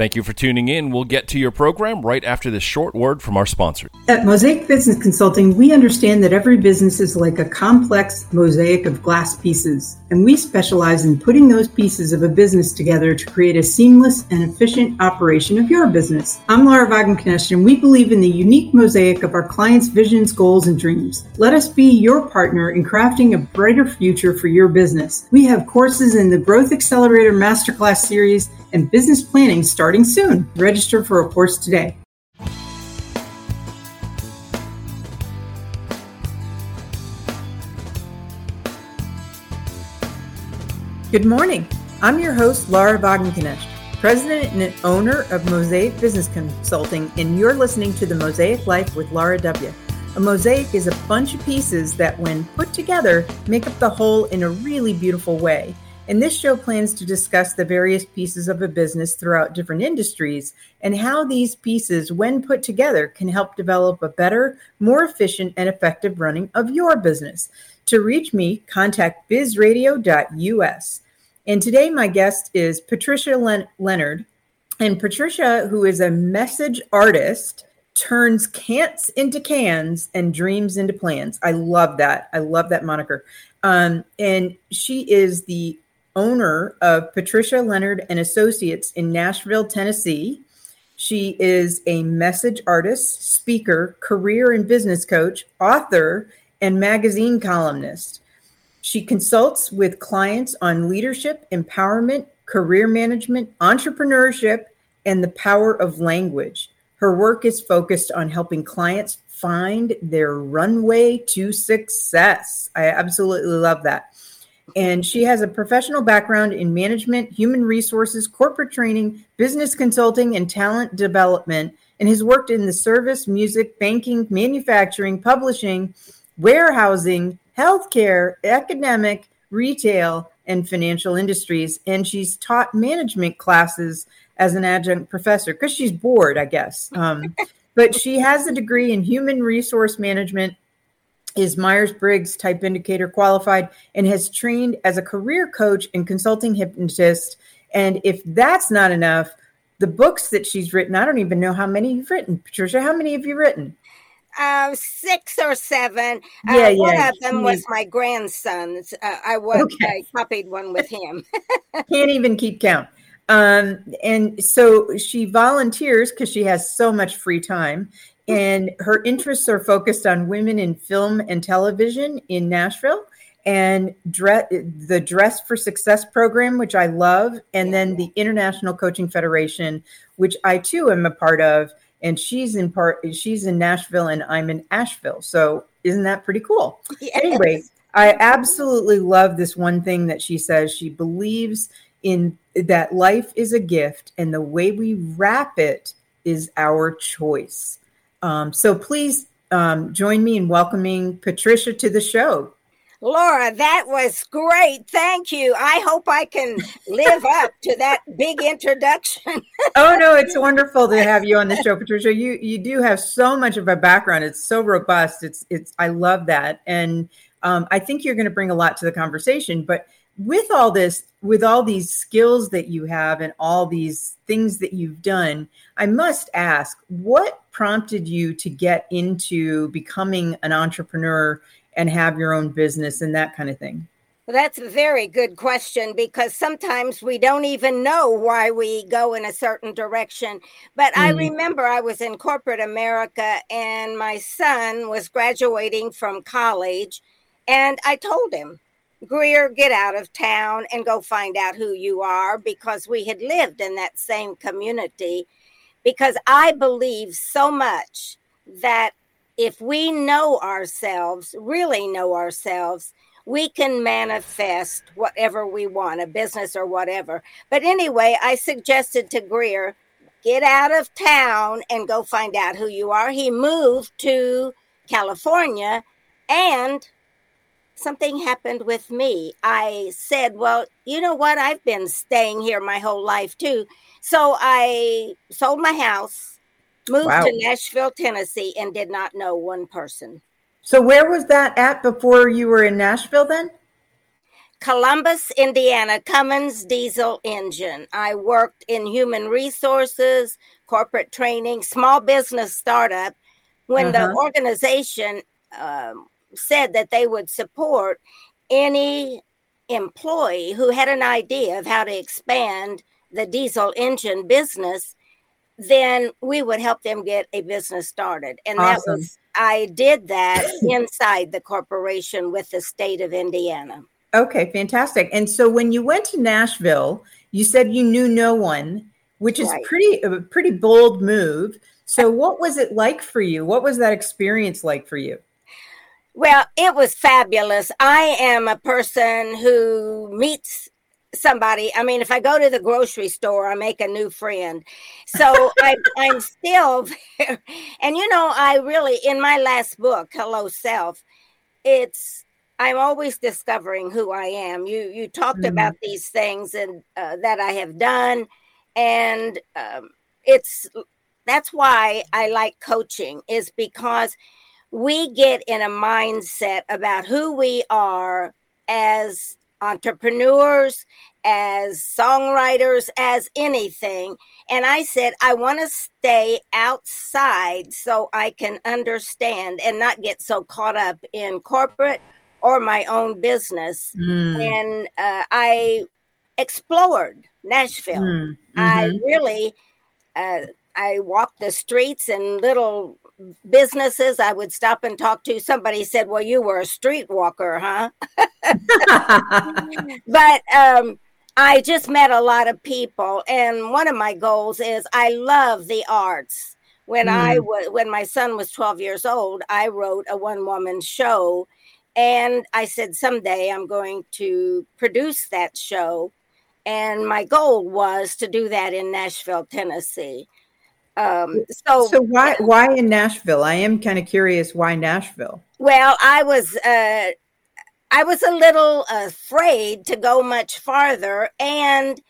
Thank you for tuning in. We'll get to your program right after this short word from our sponsor. At Mosaic Business Consulting, we understand that every business is like a complex mosaic of glass pieces, and we specialize in putting those pieces of a business together to create a seamless and efficient operation of your business. I'm Laura Wagenknecht, and we believe in the unique mosaic of our clients' visions, goals, and dreams. Let us be your partner in crafting a brighter future for your business. We have courses in the Growth Accelerator Masterclass series and business planning starting soon. Register for a course today. Good morning. I'm your host, Laura Wagenknecht, president and owner of Mosaic Business Consulting, and you're listening to the Mosaic Life with Laura W. A mosaic is a bunch of pieces that, when put together, make up the whole in a really beautiful way. And this show plans to discuss the various pieces of a business throughout different industries and how these pieces, when put together, can help develop a better, more efficient, and effective running of your business. To reach me, contact bizradio.us. And today, my guest is Patricia Len- Leonard. And Patricia, who is a message artist, turns can'ts into cans and dreams into plans. I love that. I love that moniker. Um, and she is the owner of Patricia Leonard and Associates in Nashville, Tennessee. She is a message artist, speaker, career and business coach, author, and magazine columnist. She consults with clients on leadership, empowerment, career management, entrepreneurship, and the power of language. Her work is focused on helping clients find their runway to success. I absolutely love that and she has a professional background in management, human resources, corporate training, business consulting, and talent development, and has worked in the service, music, banking, manufacturing, publishing, warehousing, healthcare, academic, retail, and financial industries. And she's taught management classes as an adjunct professor because she's bored, I guess. Um, but she has a degree in human resource management is Myers Briggs type indicator qualified and has trained as a career coach and consulting hypnotist. And if that's not enough, the books that she's written, I don't even know how many you've written. Patricia, how many have you written? Uh, six or seven. Yeah, uh, yeah. One of them was my grandson's. Uh, I was okay. I copied one with him. Can't even keep count. Um, and so she volunteers because she has so much free time and her interests are focused on women in film and television in Nashville and dress, the Dress for Success program, which I love, and then the International Coaching Federation, which I too am a part of. And she's in part, she's in Nashville, and I'm in Asheville. So isn't that pretty cool? Yes. Anyway, I absolutely love this one thing that she says. She believes in that life is a gift, and the way we wrap it is our choice. Um, so please um, join me in welcoming Patricia to the show. Laura, that was great. Thank you. I hope I can live up to that big introduction. oh no, it's wonderful to have you on the show, Patricia. You you do have so much of a background. It's so robust. It's it's I love that, and um, I think you're going to bring a lot to the conversation. But with all this, with all these skills that you have and all these things that you've done, I must ask, what prompted you to get into becoming an entrepreneur and have your own business and that kind of thing? Well, that's a very good question because sometimes we don't even know why we go in a certain direction. But mm. I remember I was in corporate America and my son was graduating from college. And I told him, Greer, get out of town and go find out who you are because we had lived in that same community. Because I believe so much that if we know ourselves, really know ourselves, we can manifest whatever we want, a business or whatever. But anyway, I suggested to Greer, get out of town and go find out who you are. He moved to California and something happened with me. I said, Well, you know what? I've been staying here my whole life too. So I sold my house, moved wow. to Nashville, Tennessee, and did not know one person. So where was that at before you were in Nashville then? Columbus, Indiana, Cummins diesel engine. I worked in human resources, corporate training, small business startup. When uh-huh. the organization um, said that they would support any employee who had an idea of how to expand the diesel engine business, then we would help them get a business started. And awesome. that was, I did that inside the corporation with the state of Indiana. Okay, fantastic. And so when you went to Nashville, you said you knew no one, which is right. pretty a pretty bold move. So what was it like for you? What was that experience like for you? Well, it was fabulous. I am a person who meets somebody. I mean, if I go to the grocery store, I make a new friend. So I, I'm still there. And, you know, I really, in my last book, Hello Self, it's, I'm always discovering who I am. You you talked mm-hmm. about these things and uh, that I have done, and um, it's that's why I like coaching is because we get in a mindset about who we are as entrepreneurs, as songwriters, as anything. And I said, I want to stay outside so I can understand and not get so caught up in corporate or my own business. Mm. And uh, I explored Nashville. Mm. Mm-hmm. I really, uh, I walked the streets and little businesses I would stop and talk to. Somebody said, Well, you were a streetwalker, huh? but um, I just met a lot of people. And one of my goals is I love the arts. When mm. I was when my son was 12 years old, I wrote a one woman show. And I said, someday I'm going to produce that show. And my goal was to do that in Nashville, Tennessee. Um, so, so why why in Nashville? I am kind of curious why Nashville. Well, I was uh, I was a little afraid to go much farther, and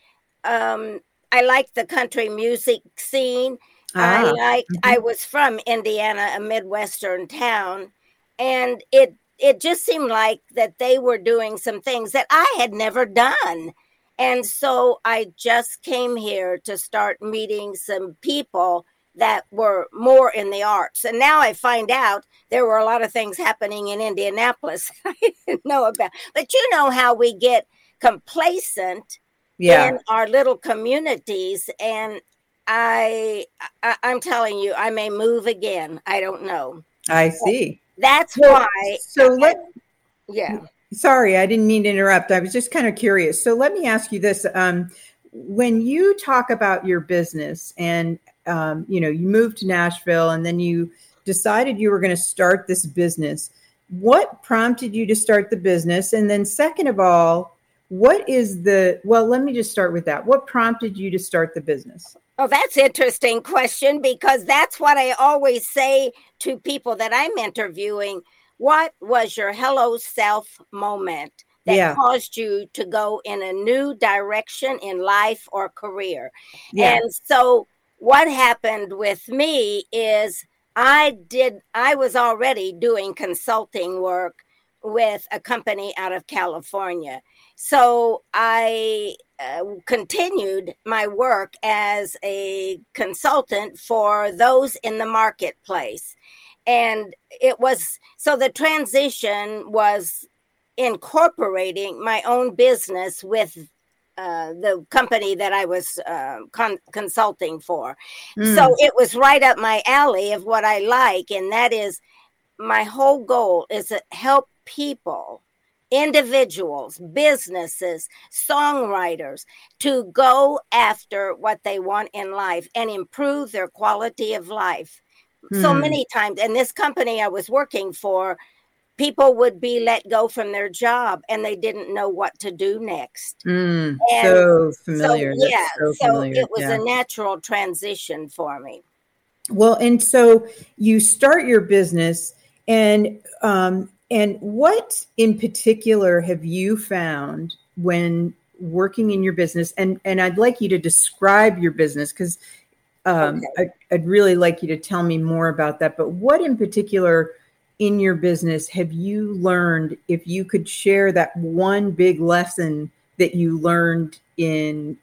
um, I liked the country music scene. Ah, I liked. Mm-hmm. I was from Indiana, a midwestern town, and it it just seemed like that they were doing some things that I had never done. And so I just came here to start meeting some people that were more in the arts. And now I find out there were a lot of things happening in Indianapolis I didn't know about. But you know how we get complacent yeah. in our little communities and I, I am telling you I may move again. I don't know. I see. That's why So let yeah. Sorry, I didn't mean to interrupt. I was just kind of curious. So let me ask you this: um, when you talk about your business, and um, you know, you moved to Nashville, and then you decided you were going to start this business. What prompted you to start the business? And then, second of all, what is the well? Let me just start with that. What prompted you to start the business? Oh, that's interesting question because that's what I always say to people that I'm interviewing what was your hello self moment that yeah. caused you to go in a new direction in life or career? Yeah. And so, what happened with me is I did, I was already doing consulting work with a company out of California. So I uh, continued my work as a consultant for those in the marketplace and it was so the transition was incorporating my own business with uh, the company that I was uh, con- consulting for. Mm. So it was right up my alley of what I like, and that is my whole goal is to help people, individuals, businesses, songwriters to go after what they want in life and improve their quality of life so hmm. many times. And this company I was working for, people would be let go from their job and they didn't know what to do next. Mm, so familiar. So, yeah. So, so it was yeah. a natural transition for me. Well, and so you start your business and um, and what in particular have you found when working in your business and and I'd like you to describe your business because um, okay. I, would really like you to tell me more about that. But what in particular in your business have you learned if you could share that one big lesson that you learned in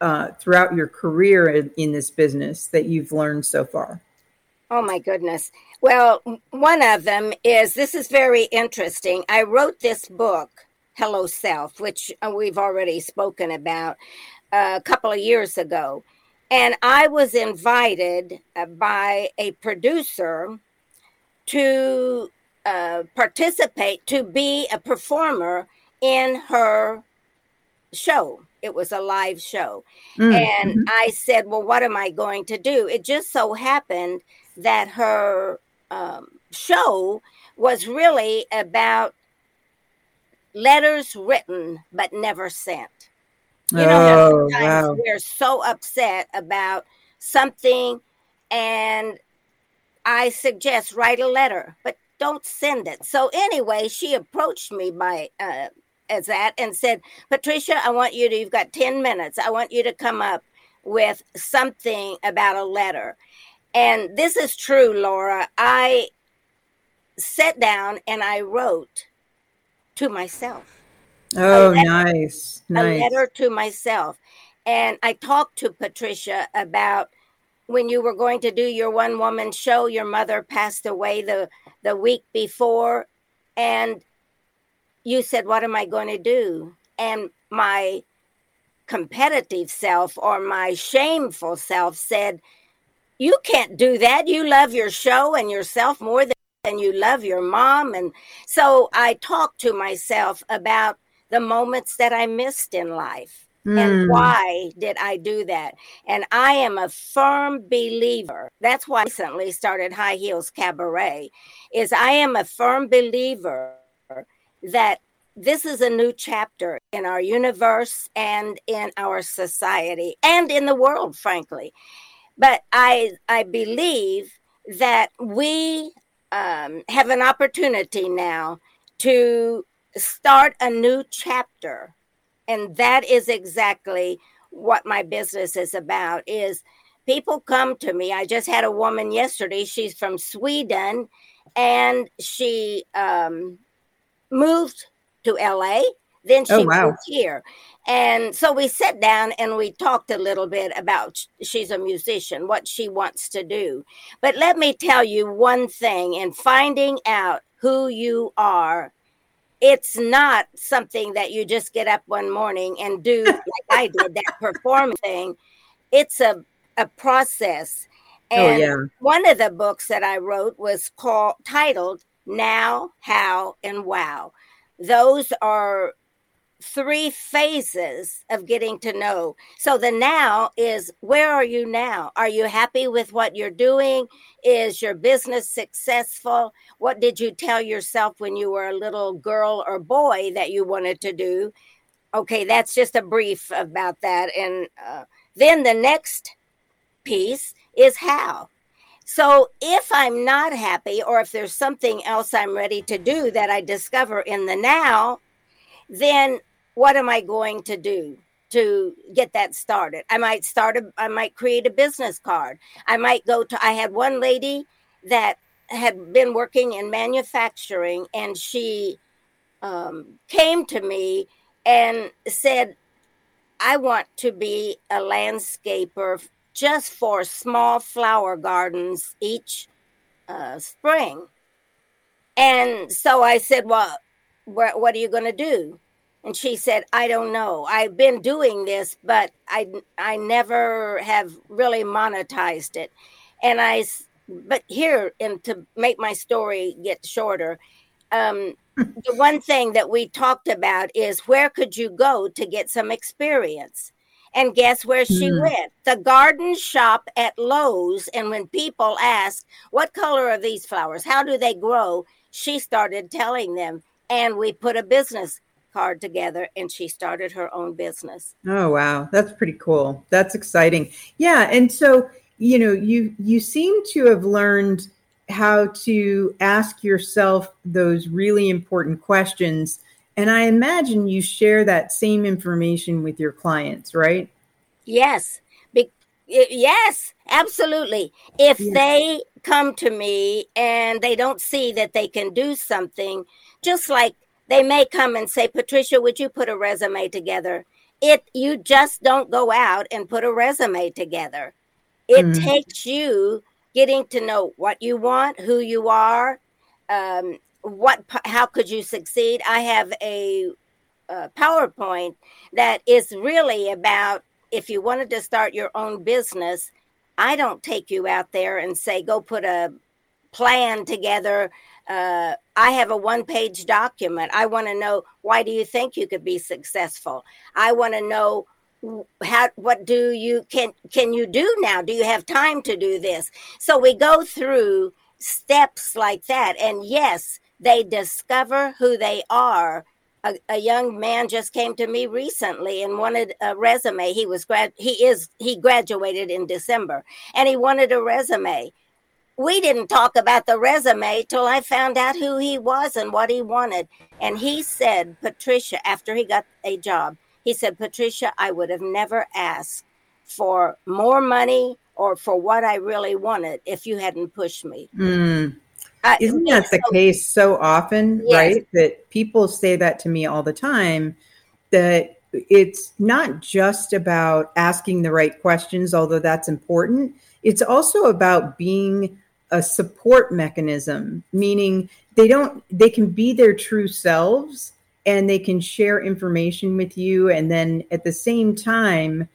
uh, throughout your career in, in this business that you've learned so far? Oh my goodness. Well, one of them is this is very interesting. I wrote this book, Hello Self, which uh, we've already spoken about uh, a couple of years ago. And I was invited uh, by a producer to uh, participate, to be a performer in her show. It was a live show. Mm-hmm. And mm. I said, Well, what am I going to do? It just so happened that her um, show was really about letters written but never sent. You know, oh, wow. we're so upset about something, and I suggest write a letter, but don't send it. So anyway, she approached me by uh, as that and said, Patricia, I want you to. You've got ten minutes. I want you to come up with something about a letter. And this is true, Laura. I sat down and I wrote to myself. Oh, letter, nice. nice. A letter to myself. And I talked to Patricia about when you were going to do your one woman show, your mother passed away the, the week before. And you said, What am I going to do? And my competitive self or my shameful self said, you can't do that. You love your show and yourself more than you love your mom. And so I talked to myself about the moments that I missed in life. Mm. And hmm. why did I do that? And I am a firm believer. That's why I recently started High Heels Cabaret. Is I am a firm believer that this is a new chapter in our universe and in our society and in the world, frankly. But I I believe that we um, have an opportunity now to start a new chapter, and that is exactly what my business is about. Is people come to me. I just had a woman yesterday. She's from Sweden, and she um, moved to LA. Then she oh, wow. moved here. And so we sat down and we talked a little bit about she's a musician, what she wants to do. But let me tell you one thing in finding out who you are, it's not something that you just get up one morning and do like I did, that performing thing. It's a, a process. Oh, and oh, yeah. one of the books that I wrote was called titled Now, How, and Wow. Those are three phases of getting to know. So the now is where are you now? Are you happy with what you're doing? Is your business successful? What did you tell yourself when you were a little girl or boy that you wanted to do? Okay, that's just a brief about that. And uh, then the next piece is how. So if I'm not happy, or if there's something else I'm ready to do that I discover in the now, then what am I going to do to get that started? I might start a, I might create a business card. I might go to, I had one lady that had been working in manufacturing and she um, came to me and said, I want to be a landscaper just for small flower gardens each uh, spring. And so I said, Well, wh- what are you going to do? And she said, I don't know. I've been doing this, but I, I never have really monetized it. And I, but here, and to make my story get shorter, um, the one thing that we talked about is where could you go to get some experience? And guess where she mm. went? The garden shop at Lowe's. And when people ask, what color are these flowers? How do they grow? She started telling them. And we put a business card together and she started her own business. Oh wow, that's pretty cool. That's exciting. Yeah, and so, you know, you you seem to have learned how to ask yourself those really important questions and I imagine you share that same information with your clients, right? Yes. Be- yes, absolutely. If they come to me and they don't see that they can do something, just like they may come and say, Patricia, would you put a resume together? It you just don't go out and put a resume together. It mm-hmm. takes you getting to know what you want, who you are, um, what how could you succeed. I have a, a PowerPoint that is really about if you wanted to start your own business. I don't take you out there and say go put a plan together uh, I have a one page document. I want to know why do you think you could be successful? I want to know how what do you can can you do now? Do you have time to do this? So we go through steps like that and yes they discover who they are. A, a, young man just came to me recently and wanted a resume. He was grad he is he graduated in december and he wanted a resume we didn't talk about the resume till I found out who he was and what he wanted. And he said, Patricia, after he got a job, he said, Patricia, I would have never asked for more money or for what I really wanted if you hadn't pushed me. Mm. Isn't that the case so often, yes. right? That people say that to me all the time that it's not just about asking the right questions, although that's important. It's also about being a support mechanism, meaning they don't they can be their true selves and they can share information with you, and then at the same time,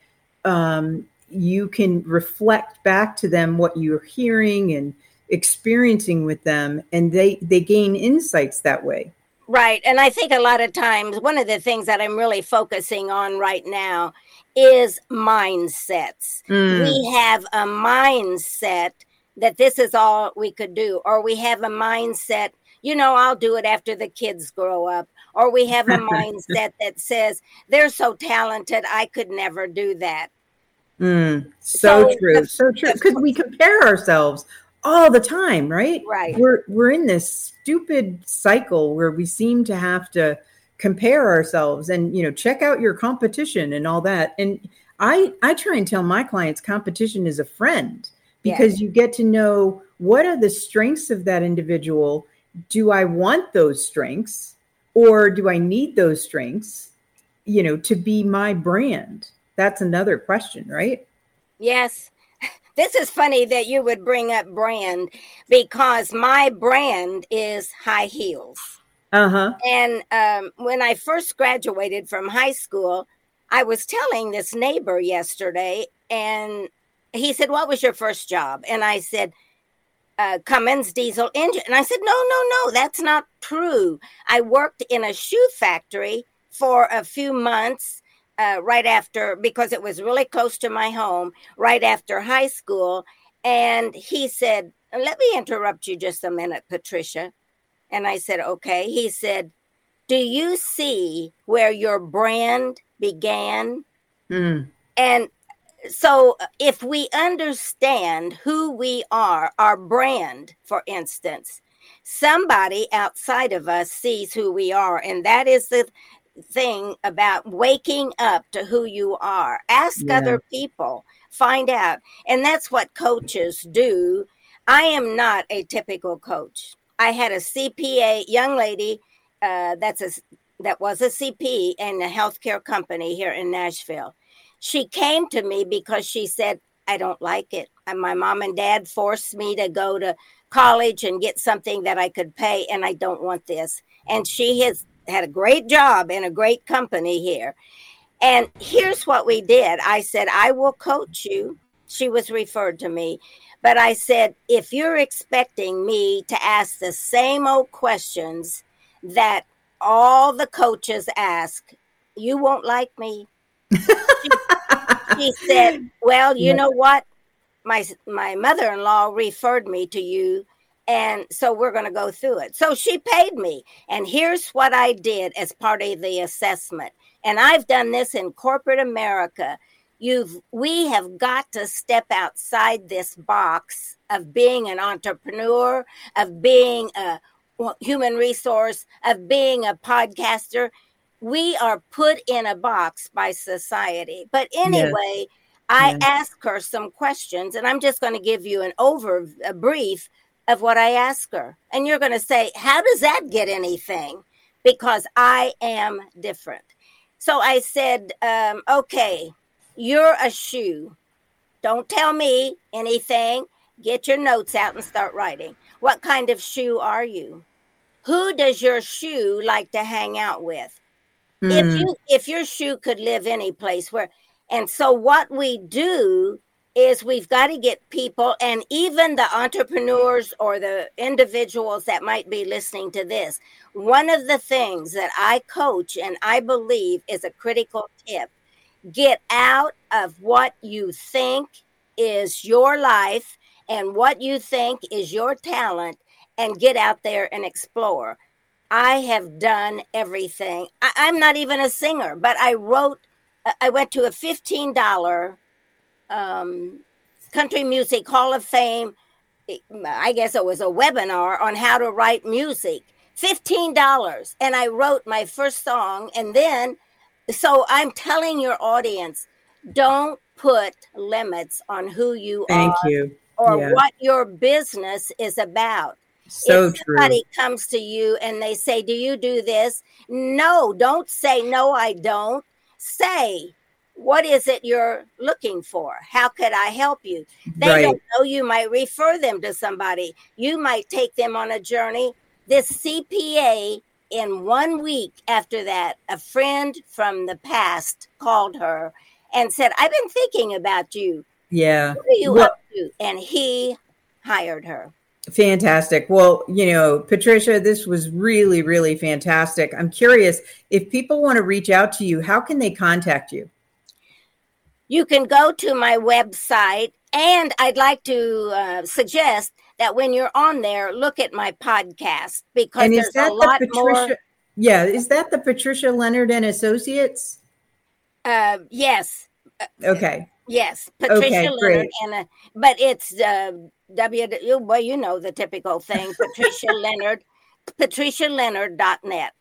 um, you can reflect back to them what you're hearing and experiencing with them, and they they gain insights that way. Right, and I think a lot of times one of the things that I'm really focusing on right now is mindsets. Mm. We have a mindset that this is all we could do, or we have a mindset, you know, I'll do it after the kids grow up, or we have a mindset that says they're so talented, I could never do that. Mm, so, so, true, so true. Because we compare ourselves all the time, right? Right. We're we're in this stupid cycle where we seem to have to compare ourselves and you know check out your competition and all that. And I I try and tell my clients competition is a friend because you get to know what are the strengths of that individual. Do I want those strengths or do I need those strengths, you know, to be my brand? That's another question, right? Yes. This is funny that you would bring up brand because my brand is high heels. Uh-huh. And um, when I first graduated from high school, I was telling this neighbor yesterday, and he said, What was your first job? And I said, uh, Cummins diesel engine. And I said, No, no, no, that's not true. I worked in a shoe factory for a few months uh, right after, because it was really close to my home, right after high school. And he said, Let me interrupt you just a minute, Patricia. And I said, Okay. He said, Do you see where your brand began? Mm. And so uh, if we understand who we are, our brand, for instance, somebody outside of us sees who we are. And that is the thing about waking up to who you are. Ask yeah. other people, find out. And that's what coaches do. I am not a typical coach. I had a CPA young lady uh, that's a that was a CP in a healthcare company here in Nashville she came to me because she said, I don't like it. And my mom and dad forced me to go to college and get something that I could pay, and I don't want this. And she has had a great job in a great company here. And here's what we did I said, I will coach you. She was referred to me. But I said, if you're expecting me to ask the same old questions that all the coaches ask, you won't like me she, said, "Well, you know what? My my mother-in-law referred me to you, and so we're going to go through it." So she paid me, and here's what I did as part of the assessment. And I've done this in corporate America. You've we have got to step outside this box of being an entrepreneur, of being a human resource, of being a podcaster we are put in a box by society. But anyway, yes. I yeah. ask her some questions, and I'm just going to give you an over a brief of what I ask her. And you're going to say, How does that get anything? Because I am different. So I said, um, Okay, you're a shoe. Don't tell me anything. Get your notes out and start writing. What kind of shoe are you? Who does your shoe like to hang out with? Mm. If hmm. you if your shoe could live any place where and so what we do is we've got to get people and even the entrepreneurs or the individuals that might be listening to this. One of the things that I coach and I believe is a critical tip get out of what you think is your life and what you think is your talent and get out there and explore. I have done everything. I, am not even a singer, but I wrote, I went to a $15 um, Country Music Hall of Fame. I guess it was a webinar on how to write music. $15. And I wrote my first song. And then, so I'm telling your audience, don't put limits on who you Thank are. You. Or yeah. what your business is about. So if somebody comes to you and they say, Do you do this? No, don't say, No, I don't. Say, what is it you're looking for? How could I help you? They right. don't know. You might refer them to somebody. You might take them on a journey. This CPA, in one week after that, a friend from the past called her and said, I've been thinking about you. Yeah. What are you well, up to? And he hired her. Fantastic. Well, you know, Patricia, this was really, really fantastic. I'm curious if people want to reach out to you, how can they contact you? you can go to my website. And I'd like to uh, suggest that when you're on there, look at my podcast because and there's a lot Patricia, more. Yeah, is that the Patricia Leonard and Associates? Uh, yes. Okay. Yes, Patricia okay, Leonard, and uh, but it's uh, W. Well, you know the typical thing. Patricia Leonard, Patricia PatriciaLeonard.net.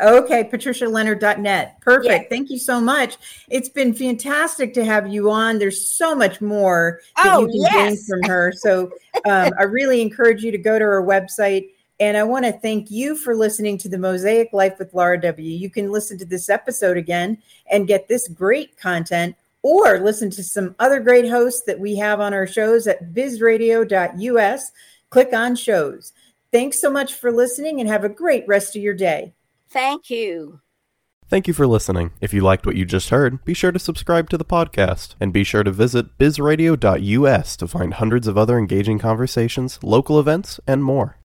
Okay, patricialeonard.net. Perfect. Yeah. Thank you so much. It's been fantastic to have you on. There's so much more that oh, you can yes. gain from her. So um, I really encourage you to go to her website. And I want to thank you for listening to the Mosaic Life with Laura W. You can listen to this episode again and get this great content or listen to some other great hosts that we have on our shows at bizradio.us. Click on shows. Thanks so much for listening and have a great rest of your day. Thank you. Thank you for listening. If you liked what you just heard, be sure to subscribe to the podcast and be sure to visit bizradio.us to find hundreds of other engaging conversations, local events, and more.